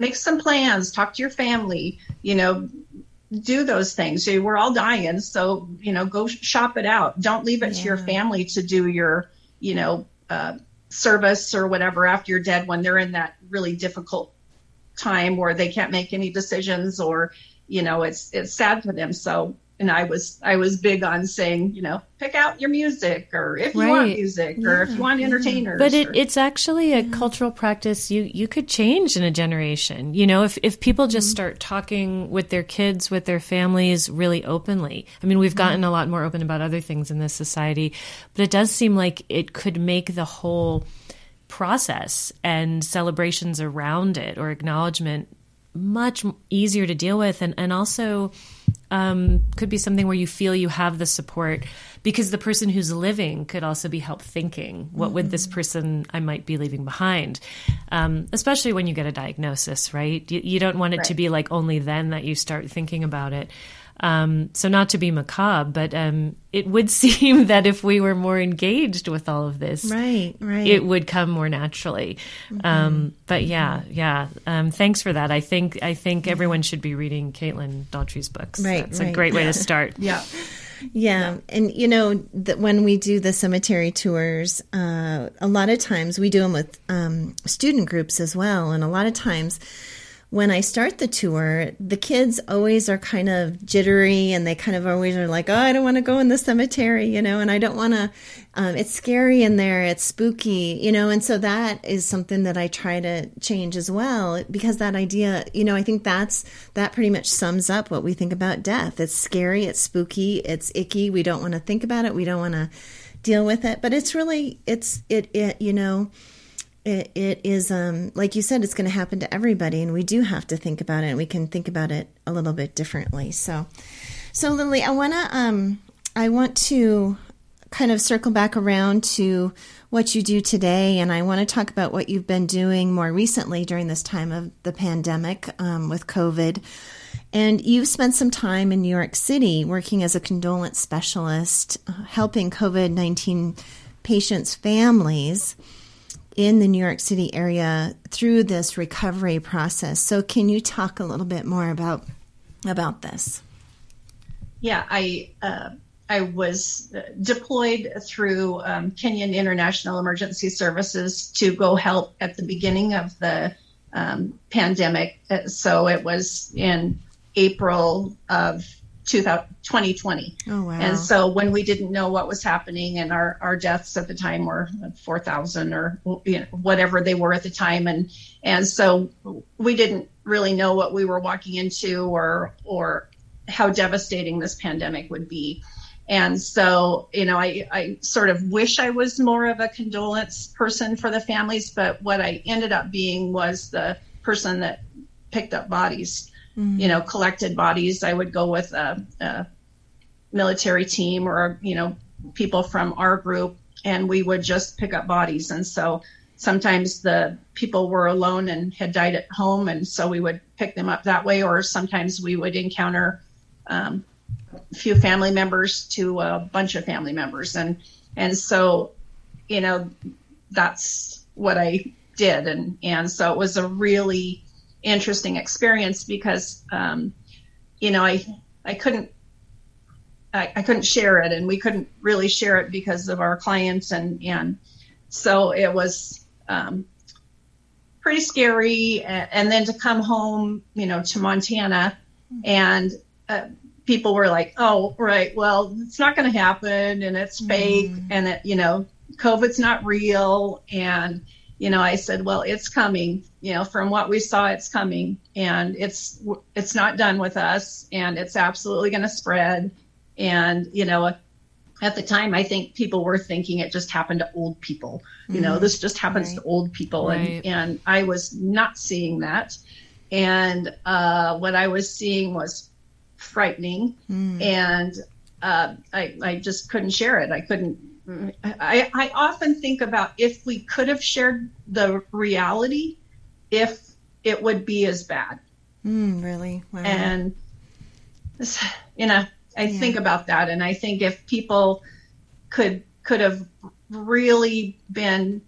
make some plans, talk to your family, you know, do those things. We're all dying, so you know, go shop it out. Don't leave it yeah. to your family to do your, you know, uh, service or whatever after you're dead when they're in that really difficult time where they can't make any decisions or, you know, it's it's sad for them. So and I was I was big on saying, you know, pick out your music or if you right. want music or yeah, if you want entertainers. But it, or, it's actually a yeah. cultural practice you you could change in a generation. You know, if if people just mm-hmm. start talking with their kids, with their families really openly. I mean, we've gotten mm-hmm. a lot more open about other things in this society, but it does seem like it could make the whole process and celebrations around it or acknowledgement much easier to deal with and, and also um, could be something where you feel you have the support because the person who's living could also be help thinking what mm-hmm. would this mm-hmm. person I might be leaving behind, um, especially when you get a diagnosis, right? You, you don't want it right. to be like only then that you start thinking about it. Um, so not to be macabre, but um, it would seem that if we were more engaged with all of this, right, right, it would come more naturally. Mm-hmm. Um, but yeah, yeah. Um, thanks for that. I think I think everyone should be reading Caitlin Doughty's books. Right, it's right. a great way to start. yeah. Yeah. And, you know, that when we do the cemetery tours, uh, a lot of times we do them with um, student groups as well. And a lot of times when I start the tour, the kids always are kind of jittery and they kind of always are like, oh, I don't want to go in the cemetery, you know, and I don't want to, um, it's scary in there, it's spooky, you know, and so that is something that I try to change as well because that idea, you know, I think that's, that pretty much sums up what we think about death. It's scary, it's spooky, it's icky, we don't want to think about it, we don't want to deal with it, but it's really, it's, it, it, you know, it, it is um, like you said it's going to happen to everybody and we do have to think about it and we can think about it a little bit differently. So so lilly i want to um, i want to kind of circle back around to what you do today and i want to talk about what you've been doing more recently during this time of the pandemic um, with covid. And you've spent some time in new york city working as a condolence specialist uh, helping covid-19 patients families in the New York City area through this recovery process. So, can you talk a little bit more about about this? Yeah, I uh, I was deployed through um, Kenyon International Emergency Services to go help at the beginning of the um, pandemic. So it was in April of 2020. Oh, wow. And so when we didn't know what was happening and our, our deaths at the time were 4,000 or you know, whatever they were at the time. And, and so we didn't really know what we were walking into or, or how devastating this pandemic would be. And so, you know, I, I sort of wish I was more of a condolence person for the families, but what I ended up being was the person that picked up bodies mm-hmm. you know, collected bodies. I would go with a, a military team or, you know, people from our group and we would just pick up bodies. And so sometimes the people were alone and had died at home. And so we would pick them up that way. Or sometimes we would encounter um, a few family members to a bunch of family members. And, and so, you know, that's what I did. And, and so it was a really interesting experience because um, you know I I couldn't I, I, couldn't share it and we couldn't really share it because of our clients and and so it was um, pretty scary. And, and, then to come home you know to Montana and uh, people were like oh right well it's not going to happen and it's fake mm. and it you know COVID's not real. And you know, I said, well, it's coming, you know, from what we saw, it's coming and it's, it's not done with us and it's absolutely going to spread. And, you know, at the time, I think people were thinking it just happened to old people. You know, mm-hmm. this just happens right. to old people. Right. And, and I was not seeing that. And uh, what I was seeing was frightening. Mm. And uh, I, I just couldn't share it. I couldn't I, I often think about if we could have shared the reality, if it would be as bad. Mm, really? Wow. And, you know, I yeah. think about that. And I think if people could, could have really been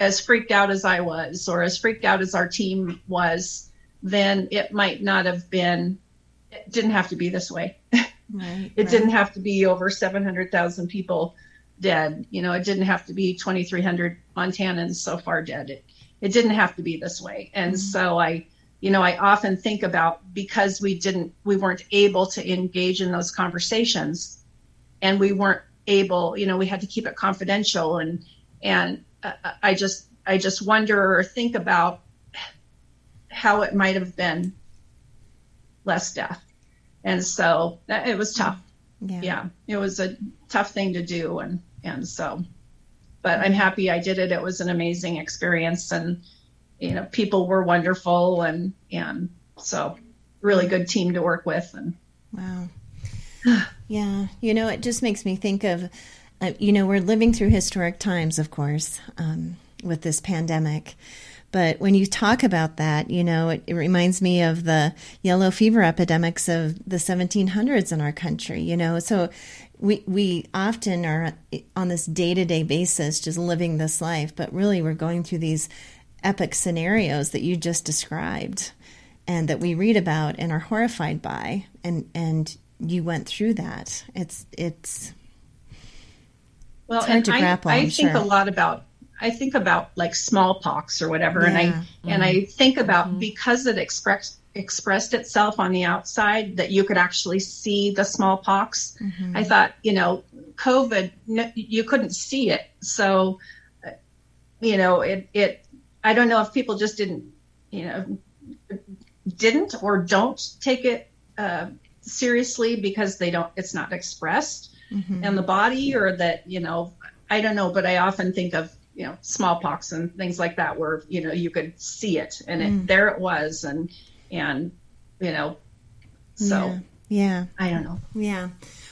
as freaked out as I was, or as freaked out as our team was, then it might not have been, it didn't have to be this way. Right, it right. didn't have to be over 700,000 people dead. You know, it didn't have to be 2,300 Montanans so far dead. It, it didn't have to be this way. And mm-hmm. so I, you know, I often think about because we didn't, we weren't able to engage in those conversations and we weren't able, you know, we had to keep it confidential. And, and uh, I just, I just wonder or think about how it might have been less death. And so that, it was tough. Yeah. yeah. It was a tough thing to do. And, and so but i'm happy i did it it was an amazing experience and you know people were wonderful and and so really good team to work with and wow yeah you know it just makes me think of uh, you know we're living through historic times of course um, with this pandemic but when you talk about that, you know, it, it, reminds me of the yellow fever epidemics of the 1700s in our country, you know. So we we often are on this day-to-day basis just living this life but really we're going through these epic scenarios that you just described and that we read about and are horrified by and and you went through that it's it's well it's hard to grapple, I, I think sure. a lot about I think about like smallpox or whatever, and I Yeah. and I mm-hmm. think about mm-hmm. because it expressed expressed itself on the outside that you could actually see the smallpox. I thought, you know, COVID, no, you couldn't see it, so uh, you know, it it. I don't know if people just didn't, you know, didn't or don't take it uh, seriously because they don't. It's not expressed in the body, or that you know, I don't know. But I often think of you know smallpox and things like that, where you know you could see it, and it, there it was, and and you know, so yeah. yeah. I don't know. Yeah.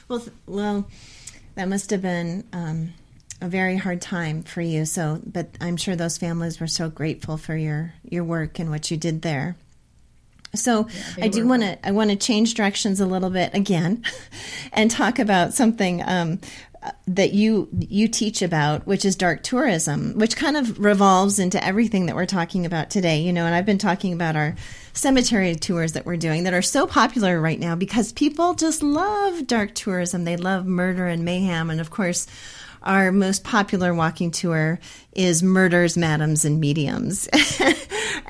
Well, th- well, that must have been um, a very hard time for you. So, but I'm sure those families were so grateful for your your work and what you did there. So, I do want to I want to change directions a little bit again, and talk about something. Um, that you you teach about which is dark tourism which kind of revolves into everything that we're talking about today you know and I've been talking about our cemetery tours that we're doing that are so popular right now because people just love dark tourism. They love murder and mayhem. And of course our most popular walking tour is murders madams and mediums.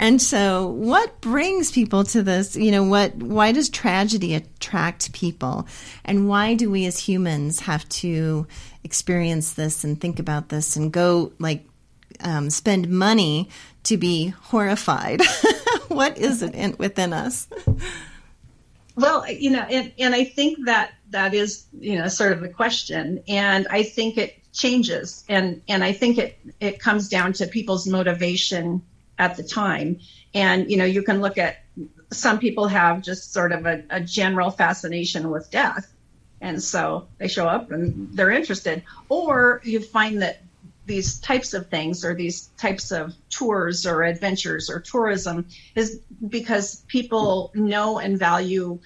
And so what brings people to this? You know what why does tragedy attract people? And why do we as humans have to experience this and think about this and go like um, spend money to be horrified what is it in, within us Well, you know, and, and I think that that is, you know, sort of the question. And I think it changes. And, and I think it, it comes down to people's motivation at the time. And, you know, you can look at some people have just sort of a, a general fascination with death. And so they show up and they're interested. Or you find that these types of things or these types of tours or adventures or tourism is because people know and value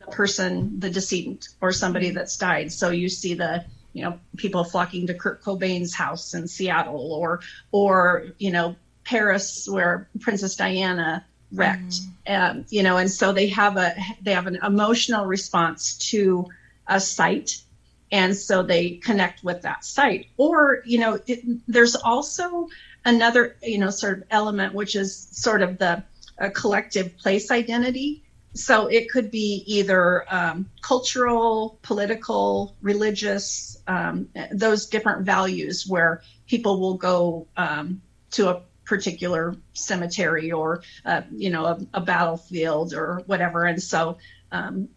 the person, the decedent, or somebody that's died. So you see the you know people flocking to Kurt Cobain's house in Seattle, or or you know Paris where Princess Diana wrecked, um, you know, and so they have a they have an emotional response to a site and so they connect with that site. Or you know it, there's also another you know sort of element which is sort of the uh, collective place identity. So it could be either um, cultural political religious um, those different values where people will go um, to a particular cemetery or uh, you know a, a, battlefield or whatever. And so um,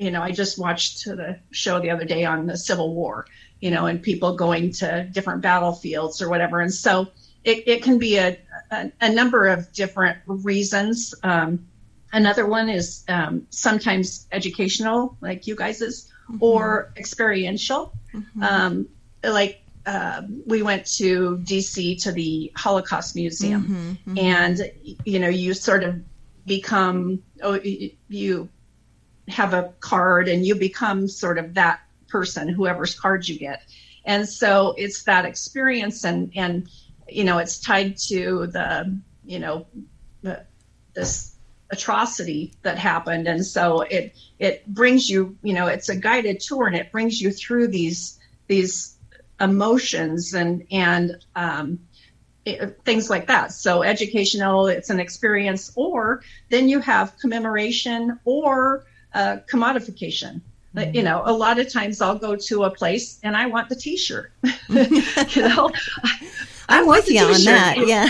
you know, I just watched the show the other day on the Civil War, you know, and people going to different battlefields or whatever. And so it, it can be a, a, a number of different reasons. Um, another one is um, sometimes educational, like you guys's, mm-hmm. or experiential. Mm-hmm. Um, like uh, we went to DC to the Holocaust Museum, mm-hmm. and, you know, you sort of become, oh, you have a card and you become sort of that person whoever's card you get. And so it's that experience and and you know it's tied to the you know the, this atrocity that happened. And so it it brings you you know it's a guided tour and it brings you through these these emotions and and um, it, things like that. So educational it's an experience or then you have commemoration or uh, commodification. Mm-hmm. You know, a lot of times I'll go to a place and I want the T-shirt. you know, I'm with you on that. Yeah,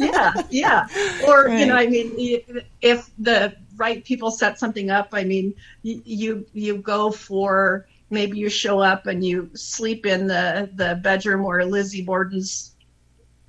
yeah, yeah. Or right. you know, I mean, if the right people set something up, I mean, you you go for maybe you show up and you sleep in the the bedroom where Lizzie Borden's,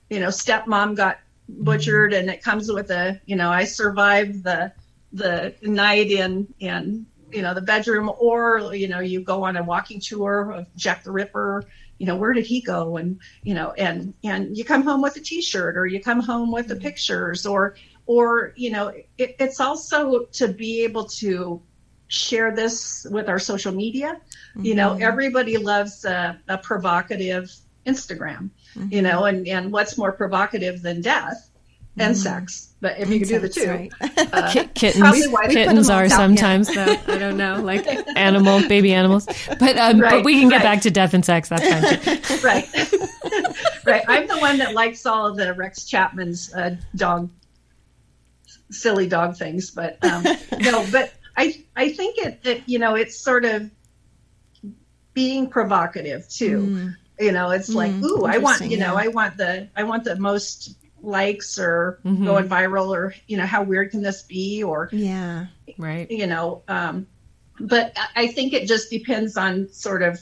you know, stepmom got butchered, and it comes with a you know, I survived the the night in in you know the bedroom or you know you go on a walking tour of jack the ripper you know where did he go and you know and and you come home with a t-shirt or you come home with the pictures or or you know it, it's also to be able to share this with our social media mm-hmm. you know everybody loves a, a provocative instagram mm-hmm. you know and and what's more provocative than death and mm. sex. But if you could do the two, right. uh, kittens, kittens are sometimes though. I don't know, like animal, baby animals. But um, right, but we can get right. back to death and sex. That's fine. right. right. I'm the one that likes all of the Rex Chapman's uh, dog, silly dog things, but um, no. But I I think it, it you know it's sort of being provocative too. Mm. You know, it's like, Mm, ooh, I want interesting, you know. I want the I want the most likes or Mhm. going viral or you know how weird can this be or Yeah. Right. you know um but I- think it just depends on sort of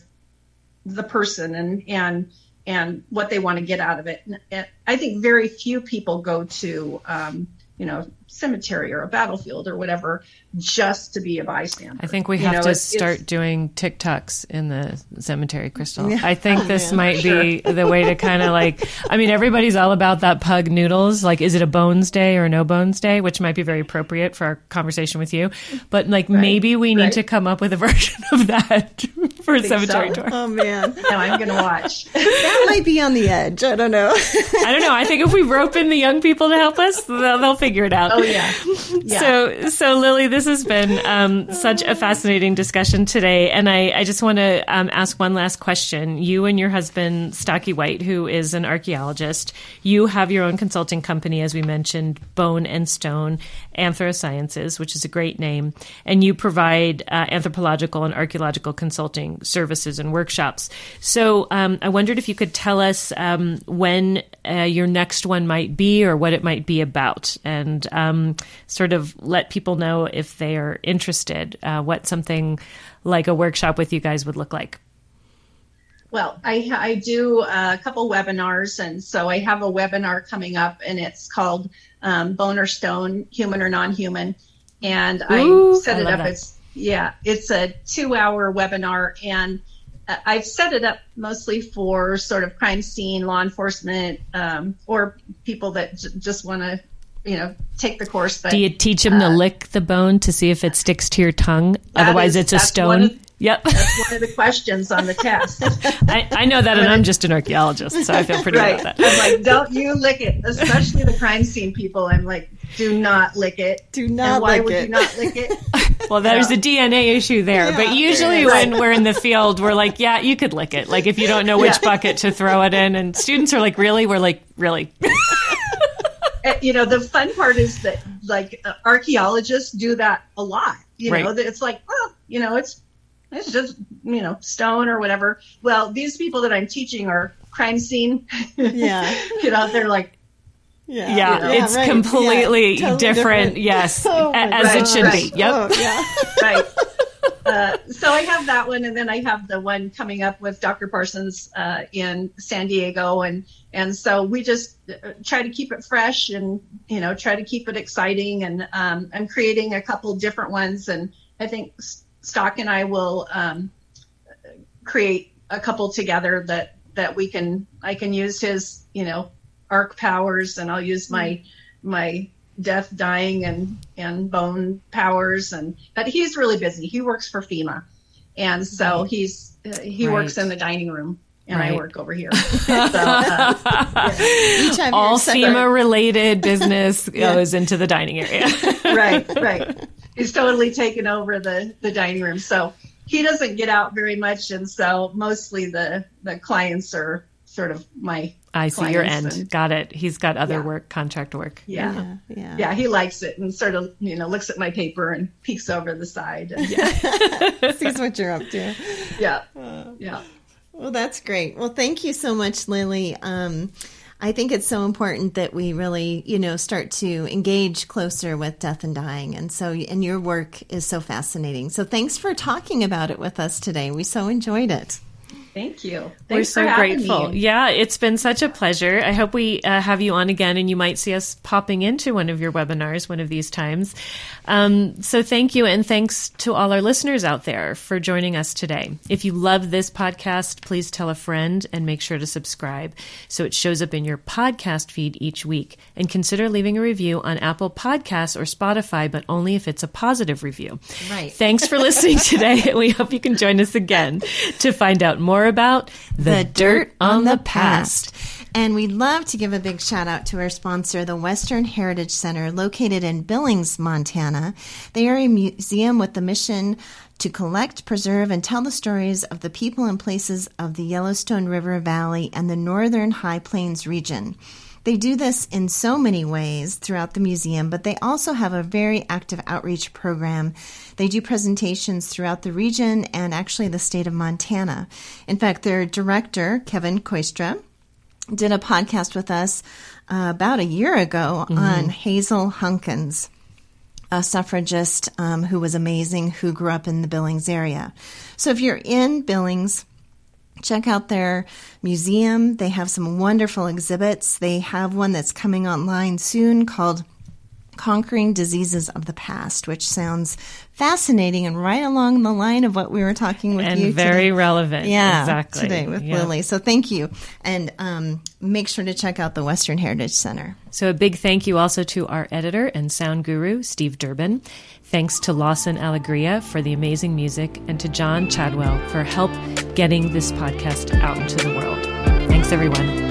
the person and and and what they want to get out of it and i think very few people go to um you know cemetery or a battlefield or whatever just to be a bystander I think we You have know, to it's- start it's- doing TikToks in the cemetery, Crystal. Yeah. I think Oh, this man. might be the way to kind of like. I mean, everybody's all about that pug noodles. Like, is it a bones day or no bones day? Which might be very appropriate for our conversation with you. But like, maybe we need right. to come up with a version of that for a cemetery so? tour. Oh man, no i'm gonna watch that might be on the edge. I don't know. I don't know. I think if we rope in the young people to help us, they'll, they'll figure it out. oh yeah yeah So, so Lilly, this has been um, such a fascinating discussion today, and I, I just want to um, ask one last question. You and your husband, Stocky White, who is an archaeologist, you have your own consulting company, as we mentioned, Bone and Stone Anthrosciences, which is a great name, and you provide uh, anthropological and archaeological consulting services and workshops. So, um, I wondered if you could tell us um, when uh, your next one might be, or what it might be about, and um, sort of let people know if they are interested, uh, what something like a workshop with you guys would look like. Well, I, I do a couple webinars, and so I have a webinar coming up, and it's called um, Bone or Stone, Human or Non-Human, and Ooh, I set I it up. that. It's yeah, it's a two-hour webinar, and uh, I've set it up mostly for sort of crime scene, law enforcement, um, or people that j- just want to, you know, take the course. But Do you teach them to uh, lick the bone to see if it sticks to your tongue? Otherwise, is- it's a stone. of- yep. that's one of the questions on the test. I, I know that, and I'm just an archaeologist, so I feel pretty right. good about that. I'm like, don't you lick it, especially the crime scene people. I'm like, do not lick it. Do not and why lick would it. you not lick it? Well, there's a DNA issue there, but usually there is. when we're in the field, we're like, yeah, you could lick it. Like if you don't know which Yeah. bucket to throw it in, and students are like, really? We're like, really? You know, the fun part is that like uh, archaeologists do that a lot. You know, Right. that it's like, well, you know, it's it's just you know stone or whatever. Well, these people that I'm teaching are crime scene. Yeah. you know, they're like, Yeah, Yeah, it's right. completely Yeah, totally different. Yes, Oh, a- my as it gosh. should be. Yep. Oh, yeah. right. Uh, so I have that one, and then I have the one coming up with Dr. Parsons uh, in San Diego, and and so we just uh, try to keep it fresh, and you know, try to keep it exciting, and um, I'm creating a couple different ones, and I think Stock and I will um, create a couple together that that we can I can use his you know arc powers, and I'll use my my death dying and and bone powers and but he's really busy. He works for fema. And so he's uh, he works in the dining room and i work over here. So uh, Each have All FEMA related business goes into the dining area. right right. He's totally taken over the the dining room. So he doesn't get out very much and so mostly the the clients are sort of my I see your end. and- Got it. He's got other Yeah. work, contract work. yeah. Yeah, yeah. yeah he likes it and sort of you know looks at my paper and peeks over the side and, Sees what you're up to. yeah Uh. yeah Well, that's great. Well, thank you so much, Lilly. Um, I think it's so important that we really, you know, start to engage closer with death and dying. And so, and your work is so fascinating. So thanks for talking about it with us today. We so enjoyed it. Thank you. Thanks We're so grateful. Me. Yeah, it's been such a pleasure. I hope we uh, have you on again and you might see us popping into one of your webinars one of these times. Um, so thank you. And thanks to all our listeners out there for joining us today. If you love this podcast, please tell a friend and make sure to subscribe so it shows up in your podcast feed each week. And consider leaving a review on Apple Podcasts or Spotify, but only if it's a positive review. Right. Thanks for listening today. and We hope you can join us again to find out more about the, dirt on the past. And we'd love to give a big shout out to our sponsor, the Western Heritage Center, located in Billings, Montana. They are a museum with the mission to collect, preserve, and tell the stories of the people and places of the Yellowstone River Valley and the northern High Plains region. They do this in so many ways throughout the museum, but they also have a very active outreach program. They do presentations throughout the region and actually the state of Montana. In fact, their director, Kevin Kooistra, did a podcast with us uh, about a year ago mm-hmm. on Hazel Hunkins, a suffragist um, who was amazing, who grew up in the Billings area. So if you're in Billings, check out their museum. They have some wonderful exhibits. They have one that's coming online soon called Conquering Diseases of the Past, which sounds fascinating and right along the line of what we were talking with and you. And very today. relevant. Yeah, exactly. Today with yeah. Lilly. So thank you. And um, make sure to check out the Western Heritage Center. So a big thank you also to our editor and sound guru, Steve Durbin. Thanks to Lawson Alegria for the amazing music and to John Chadwell for help getting this podcast out into the world. Thanks, everyone.